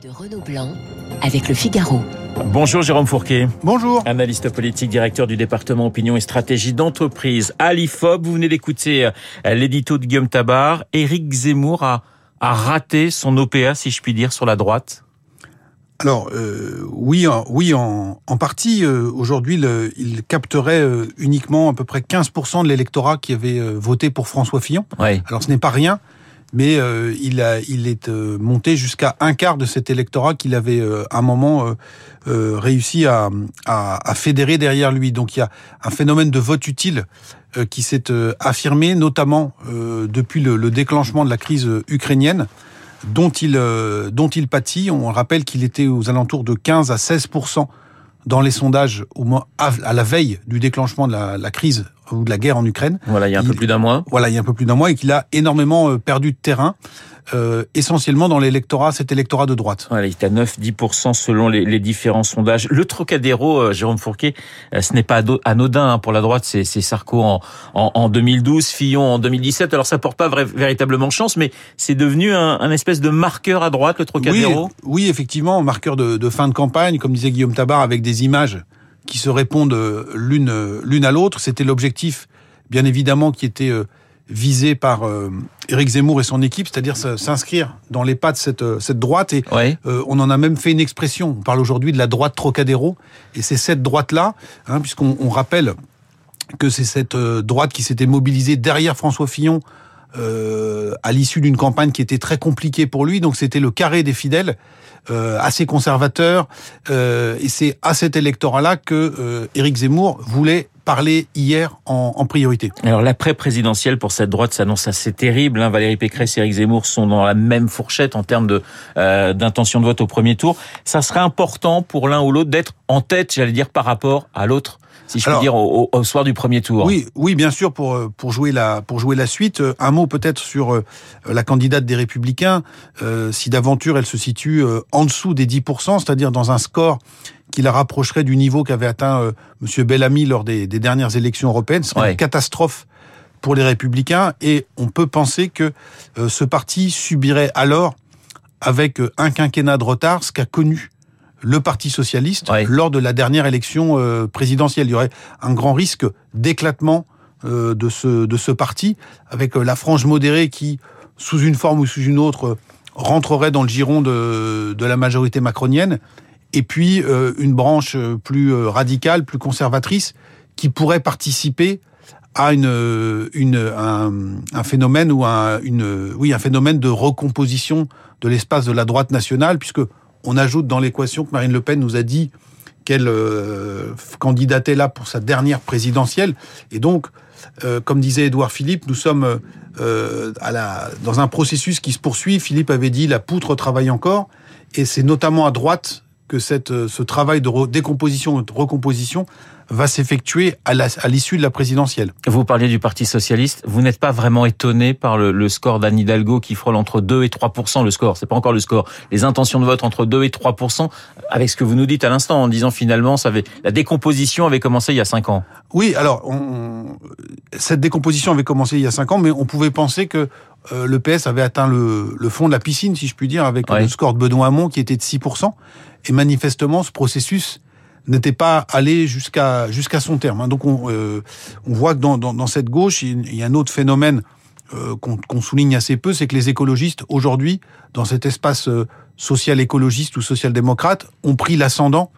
de Renaud Blanc avec le Figaro. Bonjour Jérôme Fourquet. Bonjour. Analyste politique, directeur du département opinion et stratégie d'entreprise à l'IFOP. Vous venez d'écouter euh, l'édito de Guillaume Tabar. Éric Zemmour a, a raté son OPA, si je puis dire, sur la droite alors euh, oui, en, oui, en, en partie. Euh, Aujourd'hui, il capterait euh, uniquement à peu près 15% de l'électorat qui avait euh, voté pour François Fillon. Oui. Alors ce n'est pas rien, mais euh, il, a, il est euh, monté jusqu'à un quart de cet électorat qu'il avait euh, un moment euh, euh, réussi à, à, à, fédérer derrière lui. Donc il y a un phénomène de vote utile euh, qui s'est affirmé, notamment depuis le, le, déclenchement de la crise ukrainienne dont il, dont il pâtit. On rappelle qu'il était aux alentours de 15 à 16 dans les sondages au moins à la veille du déclenchement de la, la, crise ou de la guerre en Ukraine. Voilà, il y a un il, peu plus d'un mois. Voilà, il y a un peu plus d'un mois et qu'il a énormément euh, perdu de terrain. Euh, essentiellement dans l'électorat, cet électorat de droite. Voilà, il est à 9-10% selon les, les, différents sondages. Le Trocadéro, euh, Jérôme Fourquet, euh, ce n'est pas anodin hein, pour la droite, c'est Sarko en, en, en, 2012, Fillon en 2017. Alors ça porte pas vrai, véritablement chance, mais c'est devenu un, un, espèce de marqueur à droite, le Trocadéro. Oui, oui effectivement, marqueur de, de, fin de campagne, comme disait Guillaume Tabar, avec des images qui se répondent l'une l'une à l'autre. C'était l'objectif, bien évidemment, qui était visé par euh, Éric Zemmour et son équipe, c'est-à-dire s'inscrire dans les pas de cette, cette droite. Et euh, on en a même fait une expression. On parle aujourd'hui de la droite Trocadéro. Et c'est cette droite-là, hein, puisqu'on on rappelle que c'est cette euh, droite qui s'était mobilisée derrière François Fillon euh, à l'issue d'une campagne qui était très compliquée pour lui. Donc c'était le carré des fidèles. Euh, assez conservateur, euh, et c'est à cet électorat-là que euh, Éric Zemmour voulait parler hier. Alors l'après-présidentielle pour cette droite s'annonce assez terrible. Hein. Valérie Pécresse et Éric Zemmour sont dans la même fourchette en termes de euh, d'intention de vote au premier tour. Ça serait important pour l'un ou l'autre d'être en tête, j'allais dire, par rapport à l'autre si je puis dire, au, au, soir du premier tour. Oui, oui, bien sûr, pour pour jouer la pour jouer la suite. Un mot peut-être sur euh, la candidate des Républicains. Euh, si d'aventure elle se situe euh, en dessous des 10%, c'est-à-dire dans un score qui la rapprocherait du niveau qu'avait atteint euh, Monsieur Bellamy lors des, des, dernières élections européennes, ce serait ouais. une catastrophe pour les Républicains. Et on peut penser que euh, ce parti subirait alors, avec euh, un quinquennat de retard, ce qu'a connu le Parti socialiste ouais. lors de la dernière élection euh, présidentielle. Il y aurait un grand risque d'éclatement euh, de, ce, de ce parti, avec euh, la frange modérée qui, sous une forme ou sous une autre, rentrerait dans le giron de, de la majorité macronienne, et puis euh, une branche plus radicale, plus conservatrice, qui pourrait participer à une, une un, un, phénomène ou un, une, oui, un phénomène de recomposition de l'espace de la droite nationale, puisque on ajoute dans l'équation que Marine Le Pen nous a dit qu'elle euh, candidatait là pour sa dernière présidentielle. Et donc, euh, comme disait Édouard Philippe, nous sommes euh, dans un processus qui se poursuit. Philippe avait dit la poutre travaille encore. Et c'est notamment à droite que ce travail de décomposition de recomposition va s'effectuer à l'issue de la présidentielle. Vous parliez du Parti socialiste. Vous n'êtes pas vraiment étonné par le, le score d'Anne Hidalgo qui frôle entre 2 et 3 le score. C'est pas encore le score. Les intentions de vote entre 2 et 3 avec ce que vous nous dites à l'instant en disant finalement ça avait, la décomposition avait commencé il y a 5 ans. Oui, alors on, cette décomposition avait commencé il y a 5 ans, mais on pouvait penser que euh, le PS avait atteint le, le, fond de la piscine, si je puis dire, avec le score de Benoît Hamon qui était de 6% Et manifestement, ce processus n'était pas allé jusqu'à jusqu'à son terme. Donc on, euh, on voit que dans, dans, dans, cette gauche, il y a un autre phénomène euh, qu'on qu souligne assez peu, c'est que les écologistes, aujourd'hui, dans cet espace euh, social écologiste ou social-démocrate, ont pris l'ascendant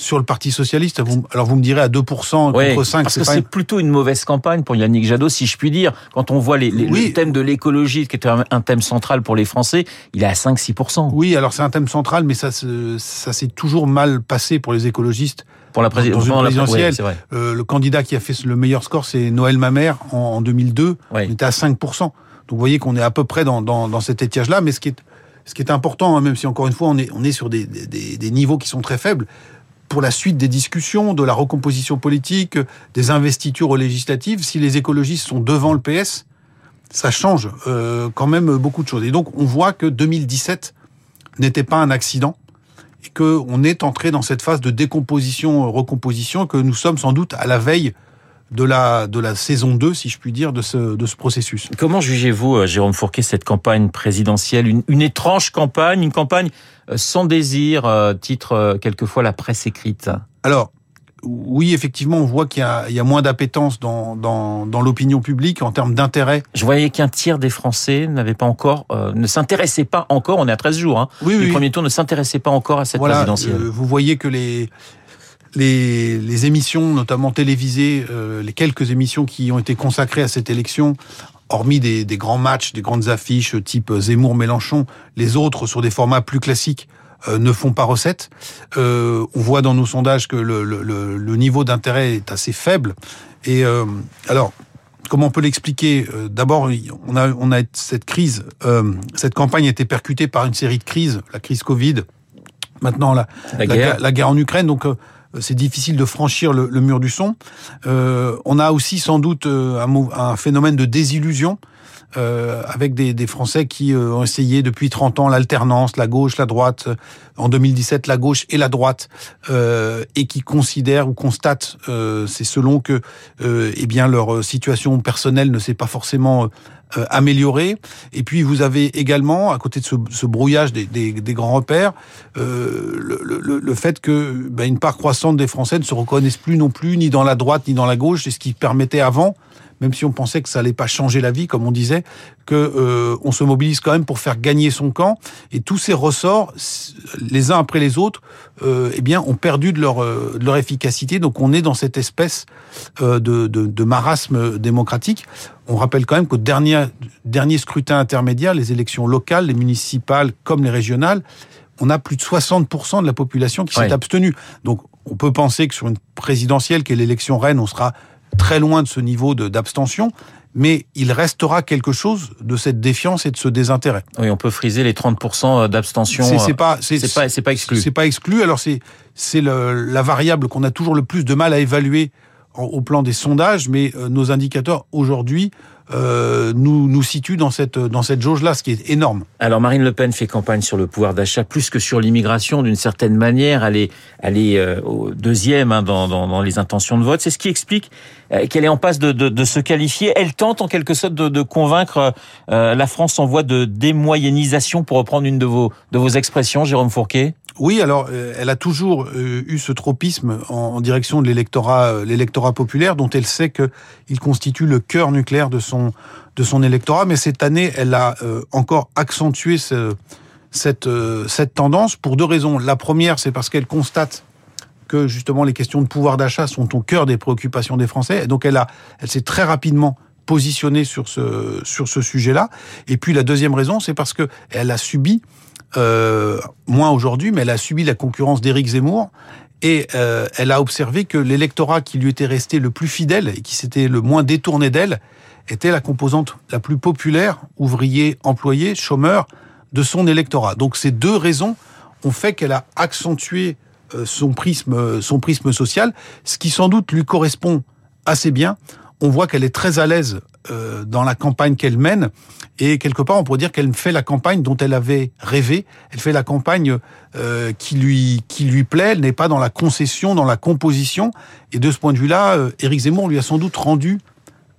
sur le Parti socialiste. Vous, alors vous me direz à 2% ouais, contre 5. Parce que c'est plutôt une mauvaise campagne pour Yannick Jadot, si je puis dire. Quand on voit les, les, oui. le thème de l'écologie, qui était un, un, thème central pour les Français, il est à 5-6%. Oui, alors c'est un thème central, mais ça, ça s'est toujours mal passé pour les écologistes. Pour la, prési dans une présidentielle, ouais, euh, le candidat qui a fait le meilleur score, c'est Noël Mamère en, en 2002. Ouais. On était à 5%. Donc vous voyez qu'on est à peu près dans, dans, dans cet étiage-là, mais ce qui est ce qui est important, hein, même si encore une fois on est, on est sur des, des, des niveaux qui sont très faibles, pour la suite des discussions, de la recomposition politique, des investitures législatives, si les écologistes sont devant le PS, ça change euh, quand même beaucoup de choses. Et donc on voit que 2017 n'était pas un accident et qu'on est entré dans cette phase de décomposition, recomposition, que nous sommes sans doute à la veille de la, de la saison 2, si je puis dire, de ce, de ce processus. Comment jugez-vous, euh, Jérôme Fourquet, cette campagne présidentielle une, une étrange campagne, une campagne euh, sans désir, euh, titre quelquefois la presse écrite Alors, oui, effectivement, on voit qu'il y, y a, moins d'appétence dans, dans, dans l'opinion publique en termes d'intérêt. Je voyais qu'un tiers des Français n'avait pas encore, euh, ne s'intéressait pas encore. On est à 13 jours. Hein, oui, du oui. premier tour ne s'intéressait pas encore à cette voilà, présidentielle. Euh, vous voyez que les les, les émissions, notamment télévisées, euh, les quelques émissions qui ont été consacrées à cette élection, hormis des, des grands matchs, des grandes affiches type Zemmour-Mélenchon, les autres sur des formats plus classiques euh, ne font pas recette. Euh, on voit dans nos sondages que le, le, le niveau d'intérêt est assez faible. Et euh, alors, comment on peut l'expliquer? Euh, D'abord, on a, on a cette crise, euh, cette campagne a été percutée par une série de crises, la crise Covid, maintenant la, la, guerre. la, la guerre en Ukraine, donc euh, c'est difficile de franchir le, mur du son. Euh, on a aussi sans doute euh, un, phénomène de désillusion euh, avec des, Français qui euh, ont essayé depuis 30 ans l'alternance, la gauche, la droite, en 2017 la gauche et la droite, euh, et qui considèrent ou constatent, euh, c'est selon que eh bien leur situation personnelle ne s'est pas forcément euh, améliorée. Et puis vous avez également, à côté de ce, brouillage des, grands repères, euh, le, fait que ben, une part croissante des Français ne se reconnaissent plus non plus ni dans la droite ni dans la gauche, c'est ce qui permettait avant même si on pensait que ça allait pas changer la vie, comme on disait, que euh, on se mobilise quand même pour faire gagner son camp. Et tous ces ressorts, les uns après les autres, euh, eh bien, ont perdu de leur, euh, de leur efficacité. Donc, on est dans cette espèce de, marasme démocratique. On rappelle quand même qu'au dernier, dernier scrutin intermédiaire, les élections locales, les municipales comme les régionales, on a plus de 60% de la population qui s'est abstenue. Donc, on peut penser que sur une présidentielle, qui est l'élection reine, on sera très loin de ce niveau d'abstention, mais il restera quelque chose de cette défiance et de ce désintérêt. Oui, on peut friser les 30% d'abstention. C'est pas, c'est pas, c'est pas exclu. C'est pas exclu. Alors c'est, c'est la variable qu'on a toujours le plus de mal à évaluer au plan des sondages, mais euh, nos indicateurs aujourd'hui euh, nous, nous situent dans cette, dans cette jauge-là, ce qui est énorme. Alors Marine Le Pen fait campagne sur le pouvoir d'achat plus que sur l'immigration d'une certaine manière. Elle est, elle est euh, au deuxième hein, dans, dans, dans, les intentions de vote. C'est ce qui explique euh, qu'elle est en passe de, de, de, se qualifier. Elle tente en quelque sorte de, de convaincre euh, la France en voie de démoyennisation, pour reprendre une de vos, de vos expressions, Jérôme Fourquet. Oui, alors euh, elle a toujours euh, eu ce tropisme en, direction de l'électorat, euh, l'électorat populaire, dont elle sait que il constitue le cœur nucléaire de son électorat. Mais cette année, elle a encore accentué ce, cette tendance pour deux raisons. La première, c'est parce qu'elle constate que justement les questions de pouvoir d'achat sont au cœur des préoccupations des Français. Et donc elle s'est très rapidement positionnée sur ce sur ce sujet-là. Et puis la deuxième raison, c'est parce que elle a subi euh, moins aujourd'hui, mais elle a subi la concurrence d'Éric Zemmour et euh, elle a observé que l'électorat qui lui était resté le plus fidèle et qui s'était le moins détourné d'elle était la composante la plus populaire, ouvrier, employé, chômeur, de son électorat. Donc ces deux raisons ont fait qu'elle a accentué euh, son prisme, son prisme social, ce qui sans doute lui correspond assez bien. On voit qu'elle est très à l'aise euh, dans la campagne qu'elle mène et quelque part on pourrait dire qu'elle fait la campagne dont elle avait rêvé. Elle fait la campagne euh, qui lui qui lui plaît. Elle n'est pas dans la concession, dans la composition. Et de ce point de vue-là, euh, Éric Zemmour lui a sans doute rendu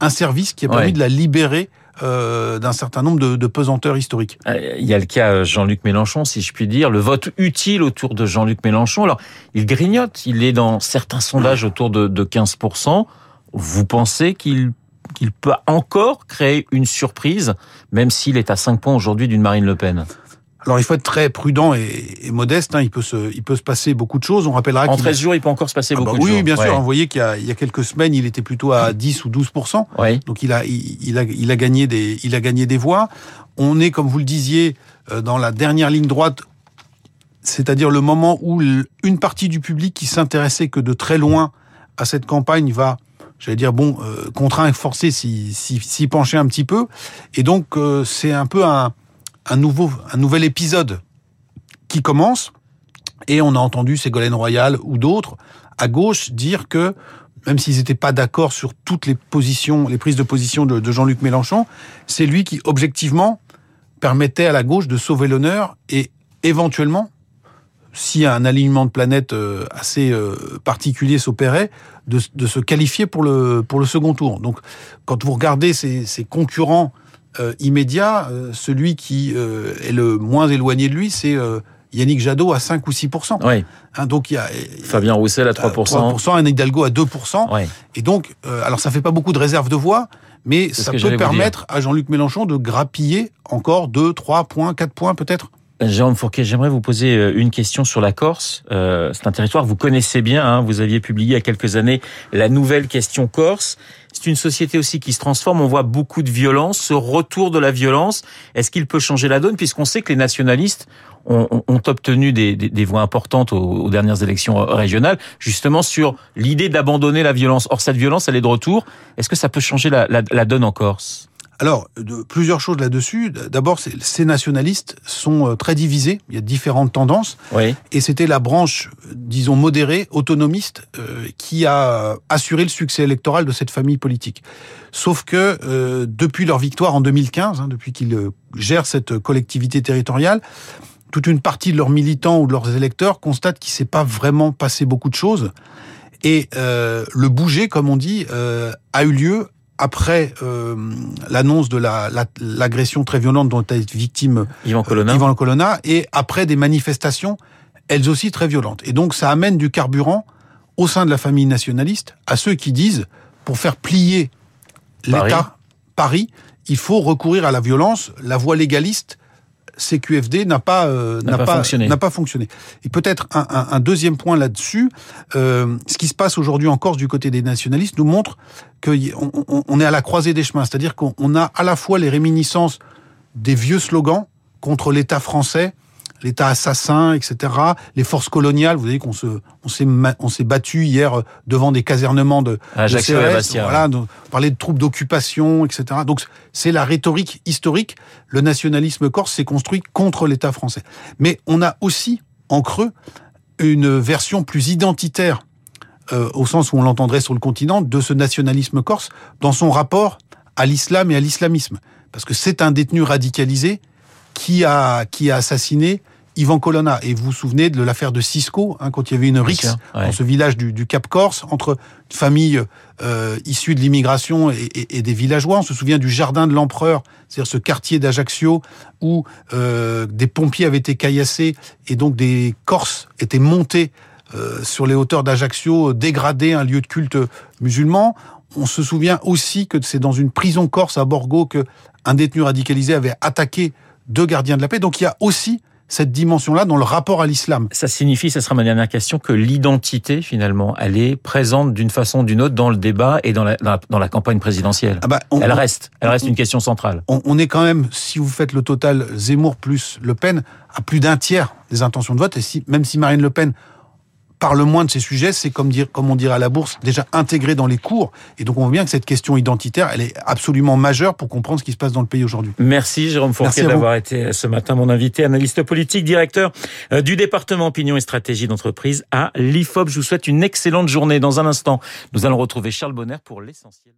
un service qui a permis Ouais. de la libérer euh, d'un certain nombre de, de pesanteurs historiques. Euh, Il y a le cas Jean-Luc Mélenchon, si je puis dire, le vote utile autour de Jean-Luc Mélenchon. Alors, il grignote, il est dans certains sondages autour de, de 15%. Vous pensez qu'il qu'il peut encore créer une surprise, même s'il est à 5 points aujourd'hui d'une Marine Le Pen? Alors il faut être très prudent et, et modeste. Hein. Il peut se il peut se passer beaucoup de choses. On rappellera En qu'il 13 jours, il peut encore se passer Ah bah beaucoup oui, de choses. bien sûr. Ouais. Vous voyez qu'il y, a, il y a quelques semaines, il était plutôt à 10 ou 12 Oui. Donc il a, il, il a, il a gagné des, il a gagné des voix. On est, comme vous le disiez, euh, dans la dernière ligne droite, c'est-à-dire le moment où une partie du public qui s'intéressait que de très loin à cette campagne va, j'allais dire bon, euh, contraint et forcé s'y pencher un petit peu. Et donc euh, c'est un peu un, un nouveau, un nouvel épisode qui commence. Et on a entendu Ségolène Royal ou d'autres à gauche dire que même s'ils n'étaient pas d'accord sur toutes les positions, les prises de position de Jean-Luc Mélenchon, c'est lui qui, objectivement, permettait à la gauche de sauver l'honneur et éventuellement, si un alignement de planètes assez particulier s'opérait, de, de, se qualifier pour le, pour le second tour. Donc, quand vous regardez ces, ces concurrents immédiats, celui qui est le moins éloigné de lui, c'est Yannick Jadot à 5 ou 6 oui. Hein, donc il y a Fabien Roussel à 3 3 un Hidalgo à 2% Et donc euh, alors ça fait pas beaucoup de réserves de voix mais ça peut permettre à Jean-Luc Mélenchon de grappiller encore 2 3 points, 4 points peut-être. Jérôme Fourquet, j'aimerais vous poser euh, une question sur la Corse. Euh, c'est un territoire que vous connaissez bien. Hein. Vous aviez publié il y a quelques années la nouvelle question Corse. C'est une société aussi qui se transforme. On voit beaucoup de violence, ce retour de la violence. Est-ce qu'il peut changer la donne puisqu'on sait que les nationalistes ont, obtenu des, voix importantes aux, dernières élections régionales, justement sur l'idée d'abandonner la violence? Or, cette violence, elle est de retour. Est-ce que ça peut changer la donne en Corse? Alors, de, plusieurs choses là-dessus. D'abord, ces nationalistes sont euh, très divisés. Il y a différentes tendances. Oui. Et c'était la branche, disons, modérée, autonomiste, euh, qui a assuré le succès électoral de cette famille politique. Sauf que euh, depuis leur victoire en 2015, hein, depuis qu'ils gèrent cette collectivité territoriale, toute une partie de leurs militants ou de leurs électeurs constatent qu'il s'est pas vraiment passé beaucoup de choses. Et euh, le bouger, comme on dit, euh, a eu lieu après euh, l'annonce de l'agression la, très violente dont a été victime Yvan Colonna. Yvan Colonna et après des manifestations, elles aussi très violentes. Et donc ça amène du carburant au sein de la famille nationaliste à ceux qui disent, pour faire plier l'État, Paris, il faut recourir à la violence. La voie légaliste CQFD n'a pas euh, n'a pas, fonctionné. N'a pas fonctionné. Et peut-être un, un, un, deuxième point là-dessus, euh, ce qui se passe aujourd'hui en Corse du côté des nationalistes nous montre qu'on on est à la croisée des chemins, c'est-à-dire qu'on a à la fois les réminiscences des vieux slogans contre l'État français l'État assassin, etc. Les forces coloniales, vous savez qu'on se, on s'est, on s'est battu hier devant des casernements de, Ajaccio de Bastia, voilà, on parlait de troupes d'occupation, etc. Donc c'est la rhétorique historique. Le nationalisme corse s'est construit contre l'État français. Mais on a aussi en creux une version plus identitaire, euh, au sens où on l'entendrait sur le continent, de ce nationalisme corse dans son rapport à l'islam et à l'islamisme. Parce que c'est un détenu radicalisé qui a, qui a assassiné Ivan Colonna. Et vous vous souvenez de l'affaire de Cisco, hein, quand il y avait une rixe dans ce village du, du, Cap Corse entre une famille euh, issue de l'immigration et, et, des villageois. On se souvient du jardin de l'empereur, c'est-à-dire ce quartier d'Ajaccio où euh, des pompiers avaient été caillassés et donc des Corses étaient montés euh, sur les hauteurs d'Ajaccio, dégradés un lieu de culte musulman. On se souvient aussi que c'est dans une prison corse à Borgo que un détenu radicalisé avait attaqué deux gardiens de la paix. Donc il y a aussi cette dimension-là dans le rapport à l'islam. Ça signifie, ça sera ma dernière question, que l'identité, finalement, elle est présente d'une façon ou d'une autre dans le débat et dans la, dans la, campagne présidentielle. Ah bah, elle reste, elle reste une question centrale. On, on, est quand même, si vous faites le total Zemmour plus Le Pen, à plus d'un tiers des intentions de vote. Et si, même si Marine Le Pen parle moins de ces sujets, c'est comme dire, comme on dirait à la bourse, déjà intégré dans les cours. Et donc on voit bien que cette question identitaire, elle est absolument majeure pour comprendre ce qui se passe dans le pays aujourd'hui. Merci Jérôme Fourquet d'avoir été ce matin mon invité, analyste politique, directeur euh, du département opinion et stratégie d'entreprise à l'IFOP. Je vous souhaite une excellente journée. Dans un instant, nous allons retrouver Charles Bonner pour l'essentiel.